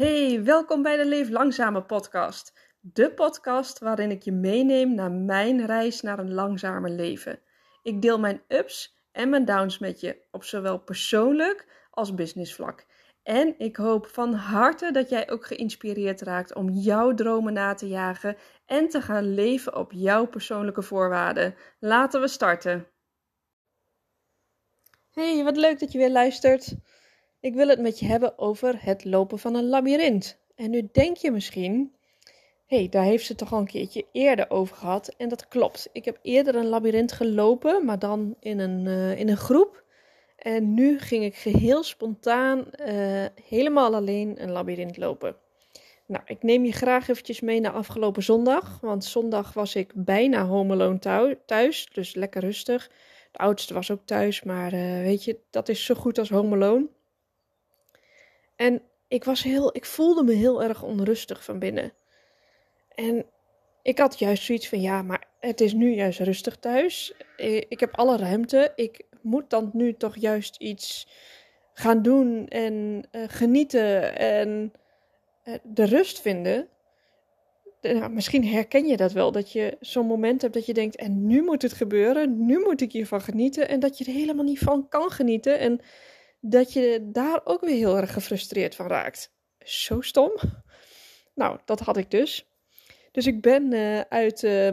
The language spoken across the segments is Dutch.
Hey, welkom bij de Leef Langzame podcast. De podcast waarin ik je meeneem naar mijn reis naar een langzamer leven. Ik deel mijn ups en mijn downs met je op zowel persoonlijk als businessvlak. En ik hoop van harte dat jij ook geïnspireerd raakt om jouw dromen na te jagen en te gaan leven op jouw persoonlijke voorwaarden. Laten we starten. Hey, wat leuk dat je weer luistert. Ik wil het met je hebben over het lopen van een labyrint. En nu denk je misschien, hé, hey, daar heeft ze toch al een keertje eerder over gehad. En dat klopt. Ik heb eerder een labyrint gelopen, maar dan in een, uh, in een groep. En nu ging ik geheel spontaan, uh, helemaal alleen, een labyrint lopen. Nou, ik neem je graag eventjes mee naar afgelopen zondag. Want zondag was ik bijna home alone thuis, dus lekker rustig. De oudste was ook thuis, maar uh, weet je, dat is zo goed als home alone. En ik, was heel, ik voelde me heel erg onrustig van binnen. En ik had juist zoiets van, ja, maar het is nu juist rustig thuis. Ik heb alle ruimte. Ik moet dan nu toch juist iets gaan doen en uh, genieten en uh, de rust vinden. Nou, misschien herken je dat wel, dat je zo'n moment hebt dat je denkt, en nu moet het gebeuren, nu moet ik hiervan genieten. En dat je er helemaal niet van kan genieten. En dat je daar ook weer heel erg gefrustreerd van raakt. Zo stom. Nou, dat had ik dus. Dus ik ben uh, uit, uh,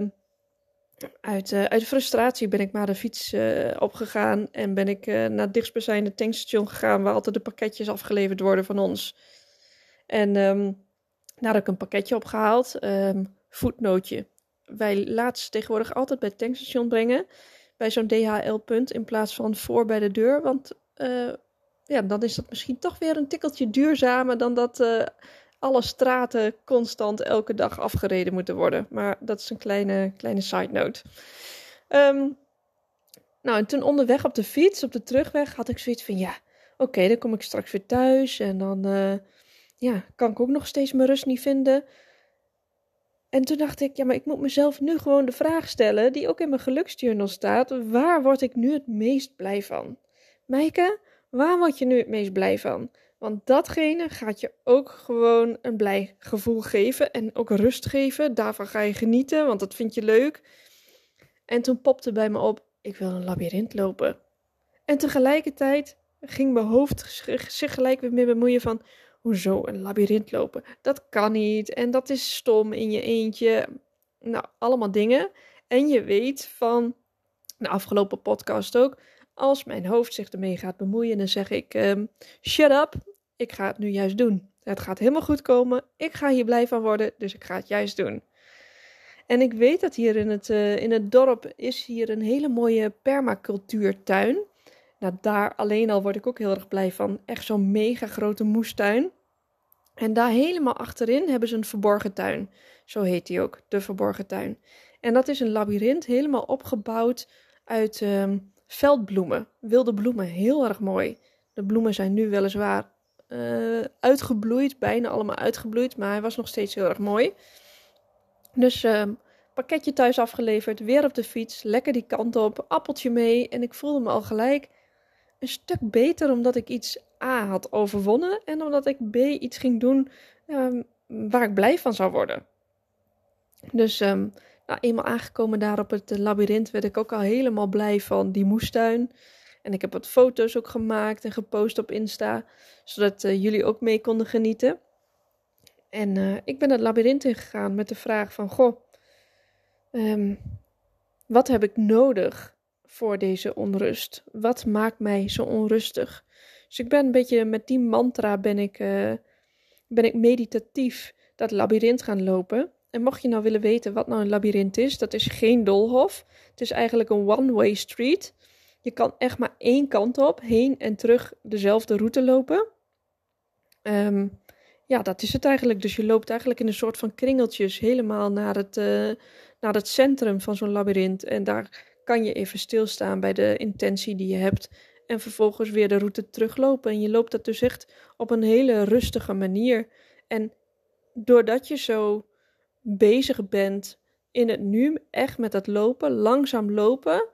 uit, uh, uit frustratie ben ik maar de fiets opgegaan en ben ik naar het dichtstbijzijnde tankstation gegaan waar altijd de pakketjes afgeleverd worden van ons. En um, daar heb ik een pakketje opgehaald. Um, voetnootje. Wij laten ze tegenwoordig altijd bij het tankstation brengen. Bij zo'n DHL-punt in plaats van voor bij de deur. Want ja, dan is dat misschien toch weer een tikkeltje duurzamer dan dat uh, alle straten constant elke dag afgereden moeten worden. Maar dat is een kleine, kleine side note. Um, nou, en toen onderweg op de fiets, op de terugweg, had ik zoiets van: ja, oké, dan kom ik straks weer thuis en dan uh, ja, kan ik ook nog steeds mijn rust niet vinden. En toen dacht ik, ja, maar ik moet mezelf nu gewoon de vraag stellen, die ook in mijn geluksjournal staat: waar word ik nu het meest blij van? Meike, Waar word je nu het meest blij van? Want datgene gaat je ook gewoon een blij gevoel geven en ook rust geven. Daarvan ga je genieten, want dat vind je leuk. En toen popte bij me op: ik wil een labyrint lopen. En tegelijkertijd ging mijn hoofd zich gelijk weer mee bemoeien van: hoezo een labyrint lopen? Dat kan niet en dat is stom in je eentje. Nou, allemaal dingen. En je weet van de afgelopen podcast ook als mijn hoofd zich ermee gaat bemoeien, dan zeg ik: um, Shut up, ik ga het nu juist doen. Het gaat helemaal goed komen. Ik ga hier blij van worden, dus ik ga het juist doen. En ik weet dat hier in het, uh, in het dorp is hier een hele mooie permacultuurtuin. Nou, daar alleen al word ik ook heel erg blij van. Echt zo'n mega grote moestuin. En daar helemaal achterin hebben ze een verborgen tuin. Zo heet die ook, de verborgen tuin. En dat is een labyrint helemaal opgebouwd uit um, veldbloemen, wilde bloemen, heel erg mooi. De bloemen zijn nu weliswaar uh, uitgebloeid, bijna allemaal uitgebloeid, maar hij was nog steeds heel erg mooi. Dus uh, pakketje thuis afgeleverd, weer op de fiets, lekker die kant op, appeltje mee. En ik voelde me al gelijk een stuk beter omdat ik iets A had overwonnen en omdat ik B iets ging doen uh, waar ik blij van zou worden. Dus um, nou, eenmaal aangekomen daar op het labyrint werd ik ook al helemaal blij van die moestuin. En ik heb wat foto's ook gemaakt en gepost op Insta, zodat uh, jullie ook mee konden genieten. En uh, ik ben het labyrint ingegaan met de vraag van, goh, um, wat heb ik nodig voor deze onrust? Wat maakt mij zo onrustig? Dus ik ben een beetje met die mantra ben ik, ben ik meditatief dat labyrint gaan lopen. En mocht je nou willen weten wat nou een labyrint is, dat is geen doolhof. Het is eigenlijk een one-way street. Je kan echt maar één kant op, heen en terug dezelfde route lopen. Um, ja, dat is het eigenlijk. Dus je loopt eigenlijk in een soort van kringeltjes helemaal naar het, uh, naar het centrum van zo'n labyrint. En daar kan je even stilstaan bij de intentie die je hebt. En vervolgens weer de route teruglopen. En je loopt dat dus echt op een hele rustige manier. En doordat je zo bezig bent in het nu, echt met dat lopen, langzaam lopen,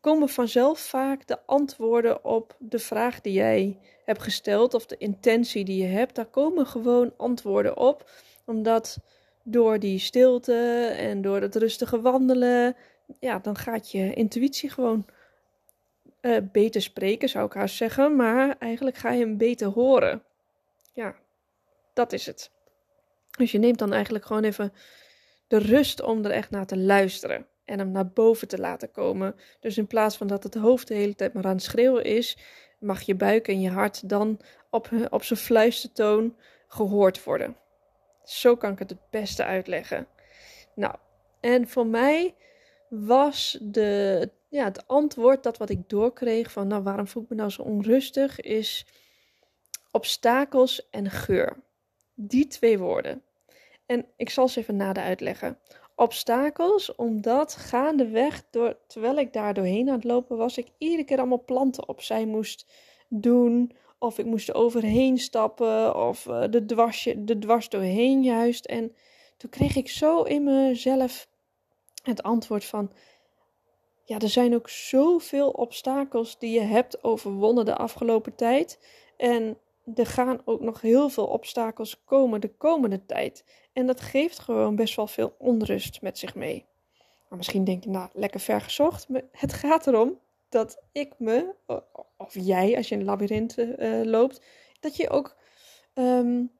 komen vanzelf vaak de antwoorden op de vraag die jij hebt gesteld of de intentie die je hebt. Daar komen gewoon antwoorden op, omdat door die stilte en door het rustige wandelen, ja, dan gaat je intuïtie gewoon uh, beter spreken, zou ik haast zeggen. Maar eigenlijk ga je hem beter horen. Ja, dat is het. Dus je neemt dan eigenlijk gewoon even de rust om er echt naar te luisteren. En hem naar boven te laten komen. Dus in plaats van dat het hoofd de hele tijd maar aan het schreeuwen is, mag je buik en je hart dan op, op zijn fluistertoon gehoord worden. Zo kan ik het het beste uitleggen. Nou, en voor mij was de, ja, het antwoord dat wat ik doorkreeg van nou waarom voel ik me nou zo onrustig is obstakels en geur. Die twee woorden. En ik zal ze even nader uitleggen. Obstakels, omdat gaandeweg, door, terwijl ik daar doorheen aan het lopen was, ik iedere keer allemaal planten opzij moest doen. Of ik moest er overheen stappen, of uh, de, dwarsje, de dwars doorheen juist. En toen kreeg ik zo in mezelf het antwoord van: Ja, er zijn ook zoveel obstakels die je hebt overwonnen de afgelopen tijd. En er gaan ook nog heel veel obstakels komen de komende tijd. En dat geeft gewoon best wel veel onrust met zich mee. Maar misschien denk je, nou, lekker ver gezocht. Maar het gaat erom dat ik me, of jij als je in een labyrint uh, loopt, dat je ook um,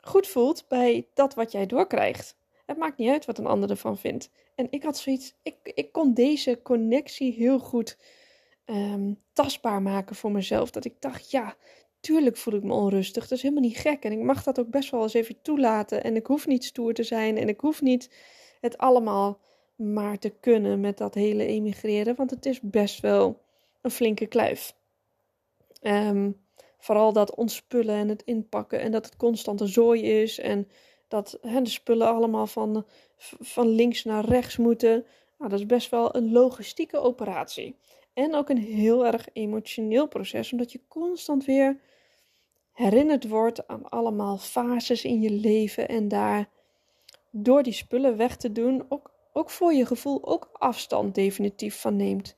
goed voelt bij dat wat jij doorkrijgt. Het maakt niet uit wat een ander ervan vindt. En ik had zoiets, ik, ik kon deze connectie heel goed um, tastbaar maken voor mezelf. Dat ik dacht, ja, tuurlijk voel ik me onrustig. Dat is helemaal niet gek. En ik mag dat ook best wel eens even toelaten. En ik hoef niet stoer te zijn. En ik hoef niet het allemaal maar te kunnen met dat hele emigreren. Want het is best wel een flinke kluif. Um, vooral dat ontspullen en het inpakken. En dat het constant een zooi is. En dat de spullen allemaal van, van links naar rechts moeten. Nou, dat is best wel een logistieke operatie. En ook een heel erg emotioneel proces, omdat je constant weer herinnerd wordt aan allemaal fases in je leven en daar door die spullen weg te doen ook, ook voor je gevoel ook afstand definitief van neemt.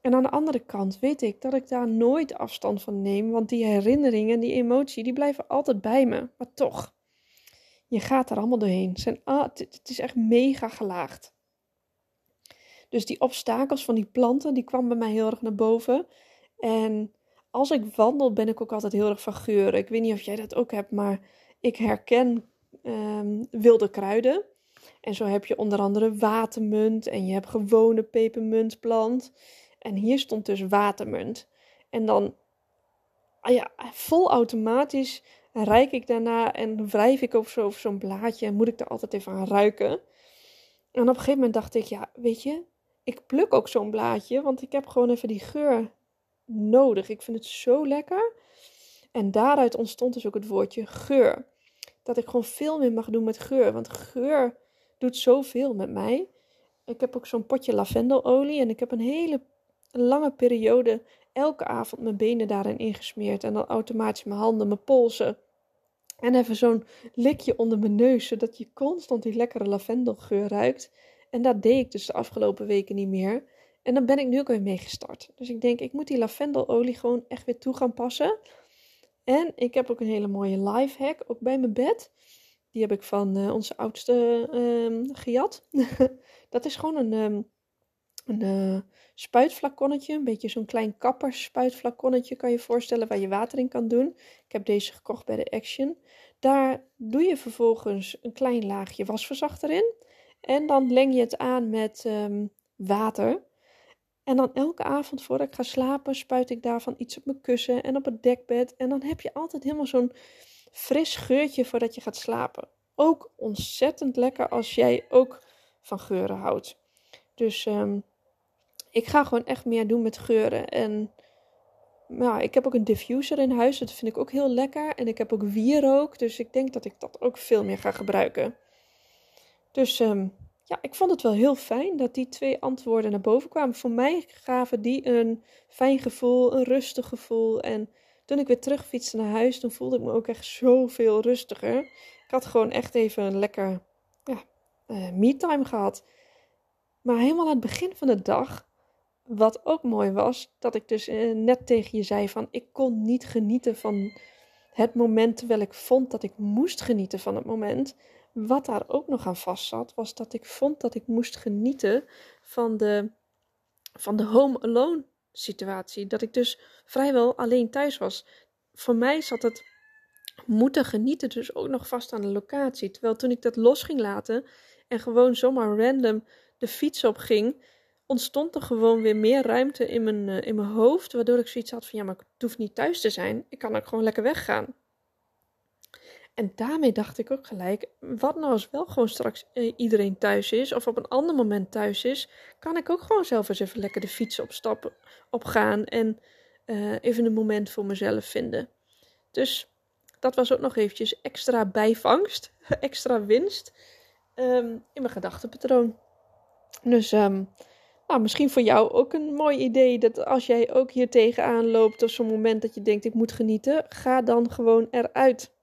En aan de andere kant weet ik dat ik daar nooit afstand van neem, want die herinneringen, die emotie, die blijven altijd bij me. Maar toch, je gaat er allemaal doorheen. Het is echt mega gelaagd. Dus die obstakels van die planten, die kwam bij mij heel erg naar boven. En als ik wandel, ben ik ook altijd heel erg van geuren. Ik weet niet of jij dat ook hebt, maar ik herken ehm, wilde kruiden. En zo heb je onder andere watermunt en je hebt gewone pepermuntplant. En hier stond dus watermunt. En dan, ah ja, vol automatisch rijk ik daarna en wrijf ik over, zo, zo'n blaadje en moet ik er altijd even aan ruiken. En op een gegeven moment dacht ik, ja, weet je, ik pluk ook zo'n blaadje, want ik heb gewoon even die geur nodig. Ik vind het zo lekker. En daaruit ontstond dus ook het woordje geur. Dat ik gewoon veel meer mag doen met geur. Want geur doet zoveel met mij. Ik heb ook zo'n potje lavendelolie. En ik heb een hele lange periode elke avond mijn benen daarin ingesmeerd. En dan automatisch mijn handen, mijn polsen. En even zo'n likje onder mijn neus. Zodat je constant die lekkere lavendelgeur ruikt. En dat deed ik dus de afgelopen weken niet meer. En dan ben ik nu ook weer mee gestart. Dus ik denk, ik moet die lavendelolie gewoon echt weer toe gaan passen. En ik heb ook een hele mooie life hack, ook bij mijn bed. Die heb ik van uh, onze oudste um, gejat. dat is gewoon een, um, een uh, spuitflaconnetje. Een beetje zo'n klein kappersspuitflaconnetje kan je voorstellen waar je water in kan doen. Ik heb deze gekocht bij de Action. Daar doe je vervolgens een klein laagje wasverzachter in. En dan leng je het aan met um, water. En dan elke avond voordat ik ga slapen, spuit ik daarvan iets op mijn kussen en op het dekbed. En dan heb je altijd helemaal zo'n fris geurtje voordat je gaat slapen. Ook ontzettend lekker als jij ook van geuren houdt. Dus um, ik ga gewoon echt meer doen met geuren. En nou, ik heb ook een diffuser in huis. Dat vind ik ook heel lekker. En ik heb ook wierook. Dus ik denk dat ik dat ook veel meer ga gebruiken. Dus um, ja, ik vond het wel heel fijn dat die twee antwoorden naar boven kwamen. Voor mij gaven die een fijn gevoel, een rustig gevoel. En toen ik weer terugfietste naar huis, toen voelde ik me ook echt zoveel rustiger. Ik had gewoon echt even een lekker ja, uh, me-time gehad. Maar helemaal aan het begin van de dag wat ook mooi was, dat ik dus eh, net tegen je zei van ik kon niet genieten van het moment terwijl ik vond dat ik moest genieten van het moment. Wat daar ook nog aan vast zat, was dat ik vond dat ik moest genieten van de, van de home alone situatie. Dat ik dus vrijwel alleen thuis was. Voor mij zat het moeten genieten dus ook nog vast aan de locatie. Terwijl toen ik dat los ging laten en gewoon zomaar random de fiets op ging, ontstond er gewoon weer meer ruimte in mijn, uh, in mijn hoofd. Waardoor ik zoiets had van ja, maar het hoeft niet thuis te zijn. Ik kan ook gewoon lekker weggaan. En daarmee dacht ik ook gelijk, wat nou als wel gewoon straks uh, iedereen thuis is of op een ander moment thuis is, kan ik ook gewoon zelf eens even lekker de fiets opstappen, opgaan en uh, even een moment voor mezelf vinden. Dus dat was ook nog eventjes extra bijvangst, extra winst um, in mijn gedachtenpatroon. Dus um, nou, misschien voor jou ook een mooi idee dat als jij ook hier tegenaan loopt of zo'n moment dat je denkt ik moet genieten, ga dan gewoon eruit.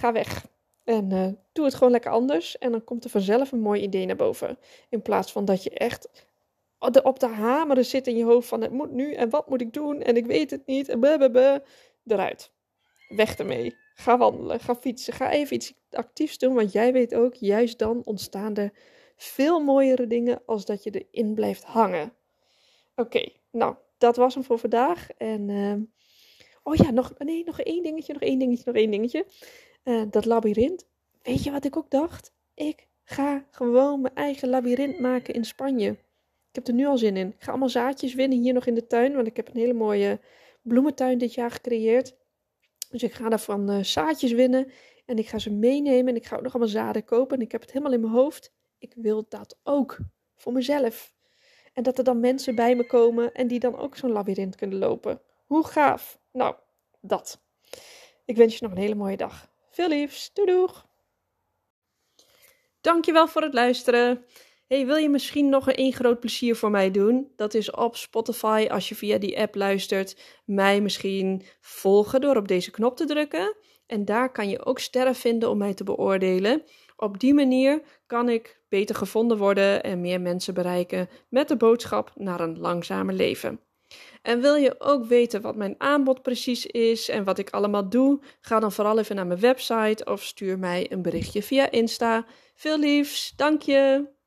Ga weg. En uh, doe het gewoon lekker anders en dan komt er vanzelf een mooi idee naar boven. In plaats van dat je echt op de hameren zit in je hoofd van het moet nu en wat moet ik doen en ik weet het niet en blablabla. Eruit. Weg ermee. Ga wandelen, ga fietsen, ga even iets actiefs doen, want jij weet ook, juist dan ontstaan er veel mooiere dingen als dat je erin blijft hangen. Oké, nou, dat was hem voor vandaag. En, uh, oh ja, nog, nee, nog één dingetje, nog één dingetje, nog één dingetje. Uh, dat labyrint. Weet je wat ik ook dacht? Ik ga gewoon mijn eigen labyrint maken in Spanje. Ik heb er nu al zin in. Ik ga allemaal zaadjes winnen hier nog in de tuin, want ik heb een hele mooie bloementuin dit jaar gecreëerd. Dus ik ga daarvan uh, zaadjes winnen en ik ga ze meenemen en ik ga ook nog allemaal zaden kopen. En ik heb het helemaal in mijn hoofd. Ik wil dat ook voor mezelf. En dat er dan mensen bij me komen en die dan ook zo'n labyrint kunnen lopen. Hoe gaaf. Nou, dat. Ik wens je nog een hele mooie dag. Veel liefs. Doei doeg. Dankjewel voor het luisteren. Hey, wil je misschien nog een één groot plezier voor mij doen? Dat is op Spotify, als je via die app luistert, mij misschien volgen door op deze knop te drukken. En daar kan je ook sterren vinden om mij te beoordelen. Op die manier kan ik beter gevonden worden en meer mensen bereiken met de boodschap naar een langzamer leven. En wil je ook weten wat mijn aanbod precies is en wat ik allemaal doe? Ga dan vooral even naar mijn website of stuur mij een berichtje via Insta. Veel liefs, dank je!